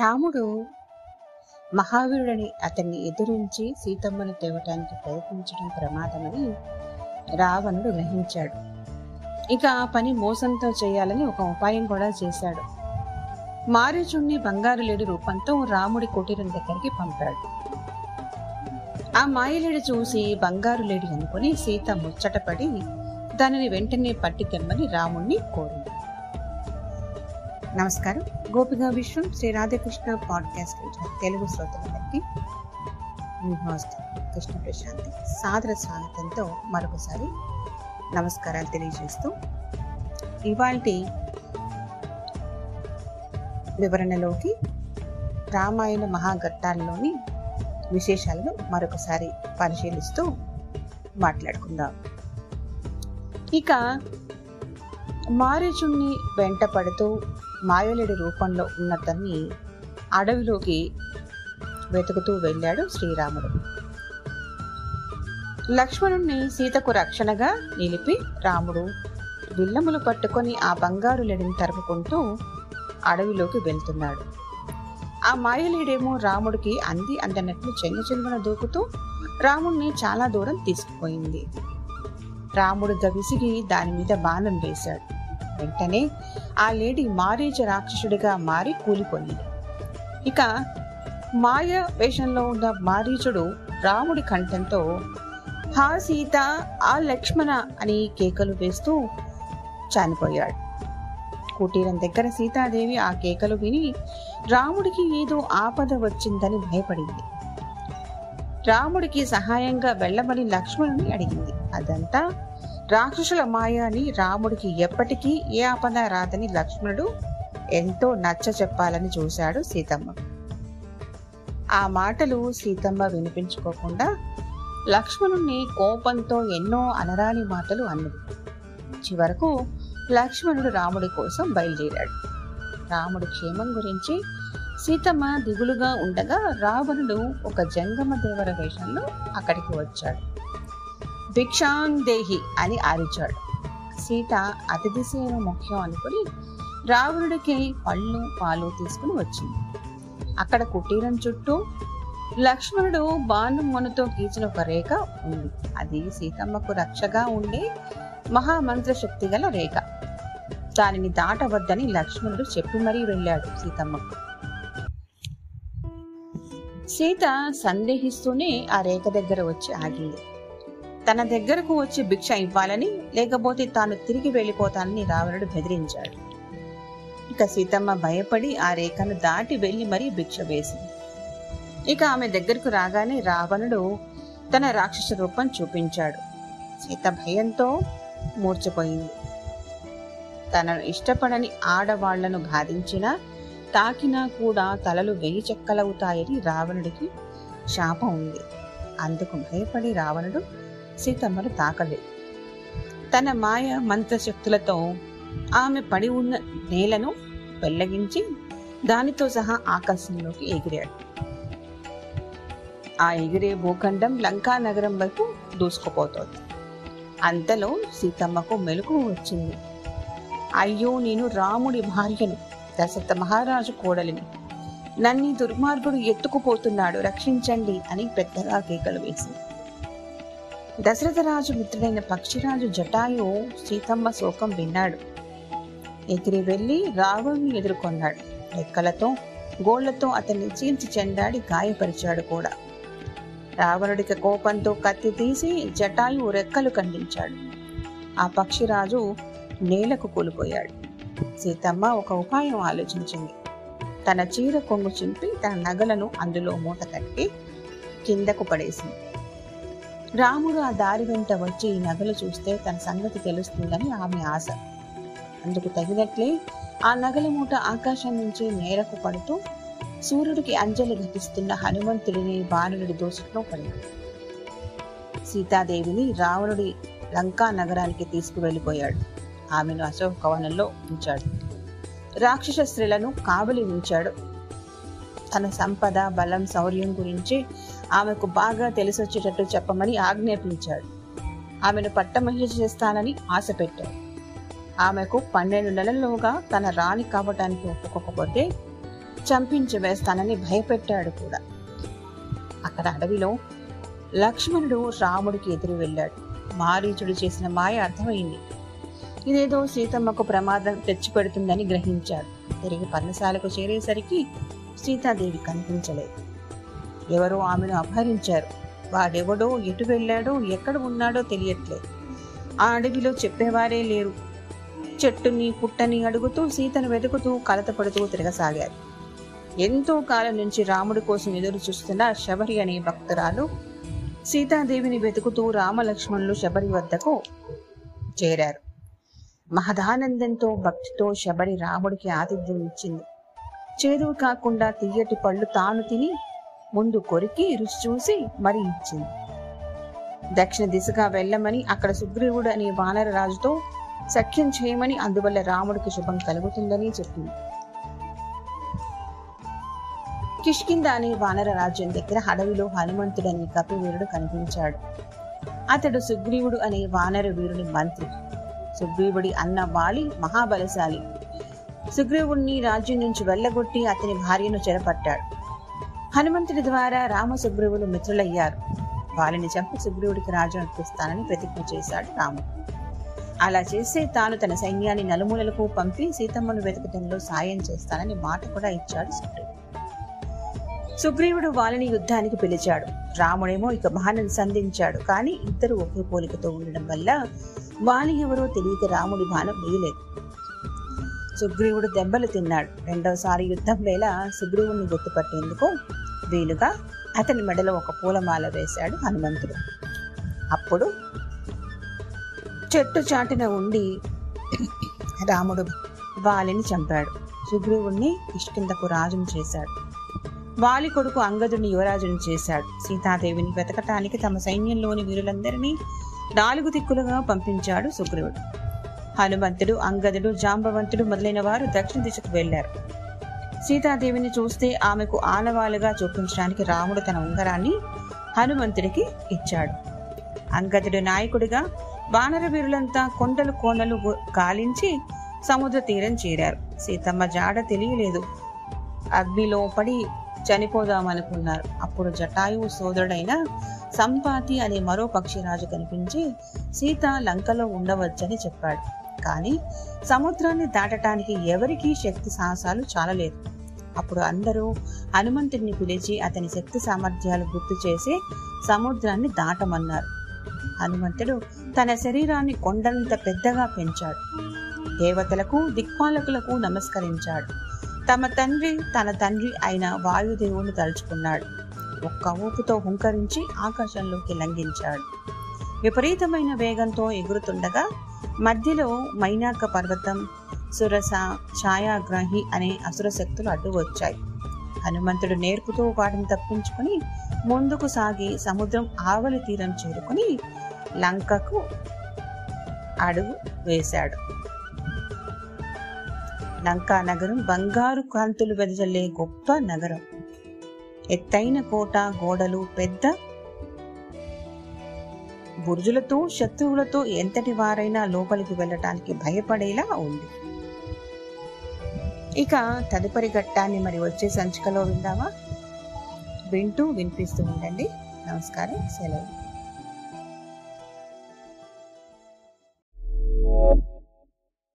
రాముడు మహావీరుడని అతన్ని ఎదురించి సీతమ్మను తేవటానికి ప్రయత్నించడం ప్రమాదమని రావణుడు గ్రహించాడు. ఇక ఆ పని మోసంతో చేయాలని ఒక ఉపాయం కూడా చేశాడు. మారీచుణ్ణి బంగారులేడి రూపంతో రాముడి కుటీరం దగ్గరికి పంపాడు. ఆ మాయలేడి చూసి బంగారులేడి అనుకుని సీత ముచ్చటపడి దానిని వెంటనే పట్టి తెమ్మని రాముణ్ణి కోరింది. నమస్కారం. గోపిగా విశ్వం శ్రీ రాధాకృష్ణ పాడ్కాస్ట్ వింటున్న తెలుగు శ్రోతలందరికీ మీ హోస్ట్ కృష్ణ ప్రశాంతి సాదర స్వాగతంతో మరొకసారి నమస్కారాలు తెలియజేస్తూ ఇవాల్టి వివరణలోకి రామాయణ మహాఘట్టాల్లోని విశేషాలను మరొకసారి పరిశీలిస్తూ మాట్లాడుకుందాం. ఇక మారీచుణ్ణి వెంట పడుతూ మాయలేడి రూపంలో ఉన్నతన్ని అడవిలోకి వెతుకుతూ వెళ్ళాడు శ్రీరాముడు. లక్ష్మణుణ్ణి సీతకు రక్షణగా నిలిపి రాముడు బిల్లములు పట్టుకొని ఆ బంగారు లేడిని తరుపుకుంటూ అడవిలోకి వెళ్తున్నాడు. ఆ మాయలేడేమో రాముడికి అంది అందనట్లు చెంగు చెంగున దూకుతూ రాముణ్ణి చాలా దూరం తీసుకుపోయింది. రాముడు గవిసిగి దాని మీద బాణం వేశాడు. వెంటనే ఆ లేడీ మారీచ రాక్షసుడిగా మారి కూలిపోయింది. ఇక మాయ వేషంలో ఉన్న మారీచుడు రాముడి కంఠంతో హా సీత ఆ లక్ష్మణ అని కేకలు వేస్తూ చనిపోయాడు. కుటీరం దగ్గర సీతాదేవి ఆ కేకలు విని రాముడికి ఏదో ఆపద వచ్చిందని భయపడింది. రాముడికి సహాయంగా వెళ్ళమని లక్ష్మణుని అడిగింది. అదంతా రాక్షసుల మాయ అని రాముడికి ఎప్పటికీ ఏ ఆపద రాదని లక్ష్మణుడు ఎంతో నచ్చ చెప్పాలని చూశాడు సీతమ్మ. ఆ మాటలు సీతమ్మ వినిపించుకోకుండా లక్ష్మణుణ్ణి కోపంతో ఎన్నో అనరాని మాటలు అన్నది. చివరకు లక్ష్మణుడు రాముడి కోసం బయలుదేరాడు. రాముడి క్షేమం గురించి సీతమ్మ దిగులుగా ఉండగా రావణుడు ఒక జంగమ దేవర వేషంలో అక్కడికి వచ్చాడు. భిక్షాందేహి అని ఆరిచాడు సీత అతిథి సేవ ముఖ్యం అనుకుని రావణుడికి పళ్ళు పాలు తీసుకుని వచ్చింది. అక్కడ కుటీరం చుట్టూ లక్ష్మణుడు బాణం మొనతో గీచిన ఒక రేఖ ఉంది. అది సీతమ్మకు రక్షగా ఉండే మహామంత్ర శక్తి గల రేఖ. దానిని దాటవద్దని లక్ష్మణుడు చెప్పి మరీ వెళ్ళాడు సీతమ్మకు సీత సందేహిస్తూనే ఆ రేఖ దగ్గర వచ్చి ఆగింది. తన దగ్గరకు వచ్చి భిక్ష ఇవ్వాలని లేకపోతే తాను తిరిగి వెళ్ళిపోతానని రావణుడు బెదిరించాడు. ఇక సీతమ్మ భయపడి ఆ రేఖను దాటి వెళ్ళి మరీ భిక్ష వేసింది. ఇక ఆమె దగ్గరకు రాగానే రావణుడు తన రాక్షస రూపం చూపించాడు. సీత భయంతో మూర్చపోయింది తనను ఇష్టపడని ఆడవాళ్ళను బాధించినా తాకినా కూడా తలలు వెయ్యి చెక్కలవుతాయని రావణుడికి శాపం ఉంది. అందుకు భయపడి రావణుడు సీతమ్మను తాకలేదు. తన మాయ మంత్రశక్తులతో ఆమె పడి ఉన్న నేలను వెల్లగించి దానితో సహా ఆకాశంలోకి ఎగిరాడు. ఆ ఎగిరే భూఖండం లంకా నగరం వైపు దూసుకుపోతోంది. అంతలో సీతమ్మకు మెలకు వచ్చింది. అయ్యో నేను రాముడి భార్యను దశరథ మహారాజు కోడలిని. నన్ను దుర్మార్గుడు ఎత్తుకుపోతున్నాడు రక్షించండి అని పెద్దగా కేకలు వేసింది. దశరథరాజు మిత్రుడైన పక్షిరాజు జటాయు సీతమ్మ శోకం విన్నాడు. ఎగిరి వెళ్ళి రావణ్ణి ఎదుర్కొన్నాడు. రెక్కలతో గోళ్ళతో అతన్ని చీల్చి చెండాడి గాయపరిచాడు కూడా. రావణుడికి కోపంతో కత్తి తీసి జటాయు రెక్కలు ఖండించాడు. ఆ పక్షిరాజు నేలకు కూలిపోయాడు. సీతమ్మ ఒక ఉపాయం ఆలోచించింది. తన చీర కొంగు చింపి తన నగలను అందులో మూట కట్టి కిందకు పడేసింది. రాముడు ఆ దారి వెంట వచ్చి ఈ నగలు చూస్తే తన సంగతి తెలుస్తుందని ఆమె ఆశ. అందుకు తగినట్లే ఆ నగల మూట ఆకాశం నుంచి నేలకు పడుతూ సూర్యుడికి అంజలి ఘటిస్తున్న హనుమంతుడిని బాణుడి దోషంలో పడింది. సీతాదేవిని రావణుడి లంకా నగరానికి తీసుకువెళ్ళిపోయాడు. ఆమెను అశోక కవనంలో ఉంచాడు. రాక్షస స్త్రీలను కావలి ఉంచాడు తన సంపద బలం శౌర్యం గురించి ఆమెకు బాగా తెలిసొచ్చేటట్టు చెప్పమని ఆజ్ఞాపించాడు. ఆమెను పట్టమహిష చేస్తానని ఆశ పెట్టాడు. ఆమెకు పన్నెండు నెలల్లోగా తన రాణి కావటానికి ఒప్పుకోకపోతే చంపించి వేస్తానని భయపెట్టాడు కూడా. అక్కడ అడవిలో లక్ష్మణుడు రాముడికి ఎదురు వెళ్ళాడు. మారీచుడు చేసిన మాయ అర్థమైంది. ఇదేదో సీతమ్మకు ప్రమాదం తెచ్చిపెడుతుందని గ్రహించాడు. తిరిగి పర్ణశాలకు చేరేసరికి సీతాదేవి కనిపించలేదు. ఎవరో ఆమెను అపహరించారు. వాడెవడో ఎటు వెళ్ళాడో ఎక్కడ ఉన్నాడో తెలియట్లేదు. ఆ అడవిలో చెప్పేవారే లేరు. చెట్టుని పుట్టని అడుగుతూ సీతను వెతుకుతూ కలతపడుతూ తిరగసాగారు. ఎంతో కాలం నుంచి రాముడి కోసం ఎదురు చూస్తున్న శబరి అనే భక్తురాలు సీతాదేవిని వెతుకుతూ రామలక్ష్మణులు శబరి వద్దకు చేరారు. మహదానందంతో భక్తితో శబరి రాముడికి ఆతిథ్యం ఇచ్చింది. చేదువు కాకుండా తీయటి పళ్ళు తాను తిని ముందు కొరికి రుచి చూసి మరి ఇచ్చింది. దక్షిణ దిశగా వెళ్ళమని అక్కడ సుగ్రీవుడు అనే వానర రాజుతో సఖ్యం చేయమని అందువల్ల రాముడికి శుభం కలుగుతుందని చెప్పింది. కిష్కింద అనే వానర రాజ్యం దగ్గర అడవిలో హనుమంతుడు అనే కపివీరుడు కనిపించాడు. అతడు సుగ్రీవుడు అనే వానర వీరుని మంత్రి. సుగ్రీవుడి అన్న వాలి మహాబలశాలి. సుగ్రీవుడిని రాజ్యం నుంచి వెళ్ళగొట్టి అతని భార్యను చెరపట్టాడు. హనుమంతుడి ద్వారా రామ సుగ్రీవులు మిత్రులయ్యారు. వాళ్ళని చంపి సుగ్రీవుడికి రాజ్యం అర్పిస్తానని ప్రతిజ్ఞ చేశాడు రాముడు. అలా చేస్తే తాను తన సైన్యాన్ని నలుమూలలకు పంపి సీతమ్మను వెతకటంలో సాయం చేస్తానని మాట కూడా ఇచ్చాడు సుగ్రీవుడు. సుగ్రీవుడు వాళ్ళని యుద్ధానికి పిలిచాడు. రాముడేమో ఇక మహానని సంధించాడు. కానీ ఇద్దరు ఒకే పోలికతో ఉండడం వల్ల వాలి ఎవరో తెలియక రాముడి బాణం వేయలేదు సుగ్రీవుడు దెబ్బలు తిన్నాడు. రెండవసారి యుద్ధం వేళ సుగ్రీవుడిని గుర్తుపట్టేందుకు వీలుగా అతని మెడలో ఒక పూలమాల వేశాడు హనుమంతుడు. అప్పుడు చెట్టు చాటున ఉండి రాముడు వాలిని చంపాడు. సుగ్రీవుణ్ణి కిష్కిందకు రాజును చేశాడు. వాలి కొడుకు అంగదుని యువరాజును చేశాడు. సీతాదేవిని వెతకటానికి తమ సైన్యంలోని వీరులందరినీ నాలుగు దిక్కులుగా పంపించాడు సుగ్రీవుడు. హనుమంతుడు అంగదుడు జాంబవంతుడు మొదలైన వారు దక్షిణ దిశకు వెళ్ళారు సీతాదేవిని చూస్తే ఆమెకు ఆనవాలుగా చూపించడానికి రాముడు తన ఉంగరాన్ని హనుమంతుడికి ఇచ్చాడు. అంగదుడు నాయకుడిగా వానర వీరులంతా కొండలు కోనలు గాలించి సముద్ర తీరం చేరారు. సీతమ్మ జాడ తెలియలేదు. అగ్నిలో పడి చనిపోదామనుకున్నారు. అప్పుడు జటాయువు సోదరుడైన సంపాతి అనే మరో పక్షిరాజు కనిపించి సీత లంకలో ఉండవచ్చని చెప్పాడు. కానీ సముద్రాన్ని దాటటానికి ఎవరికీ శక్తి సాహసాలు చాలలేదు. అప్పుడు అందరూ హనుమంతుడిని పిలిచి అతని శక్తి సామర్థ్యాలు గుర్తు చేసి సముద్రాన్ని దాటమన్నారు. హనుమంతుడు తన శరీరాన్ని కొండంత పెద్దగా పెంచాడు. దేవతలకు దిక్పాలకులకు నమస్కరించాడు. తమ తండ్రి తన తండ్రి అయిన వాయుదేవుని తలుచుకున్నాడు. ఒక్క ఊపుతో హుంకరించి ఆకాశంలోకి లంఘించాడు. విపరీతమైన వేగంతో ఎగురుతుండగా మధ్యలో మైనాక పర్వతం సురస ఛాయాగ్రహి అనే అసుర శక్తులు అడ్డు వచ్చాయి. హనుమంతుడు నేర్పుతో వాటిని తప్పించుకుని ముందుకు సాగి సముద్రం ఆవలి తీరం చేరుకుని లంకకు అడుగు వేశాడు. లంకా నగరం బంగారు కాంతులు వెదజల్లే గొప్ప నగరం. ఎత్తైన కోట గోడలు పెద్ద బురుజులతో శత్రువులతో ఎంతటి వారైనా లోపలికి వెళ్ళటానికి భయపడేలా ఉంది. ఇక తదుపరి ఘట్టాన్ని మరి వచ్చే సంచికలో విందామా? వింటూ వినిపిస్తూ ఉండండి. నమస్కారం. సెలవు.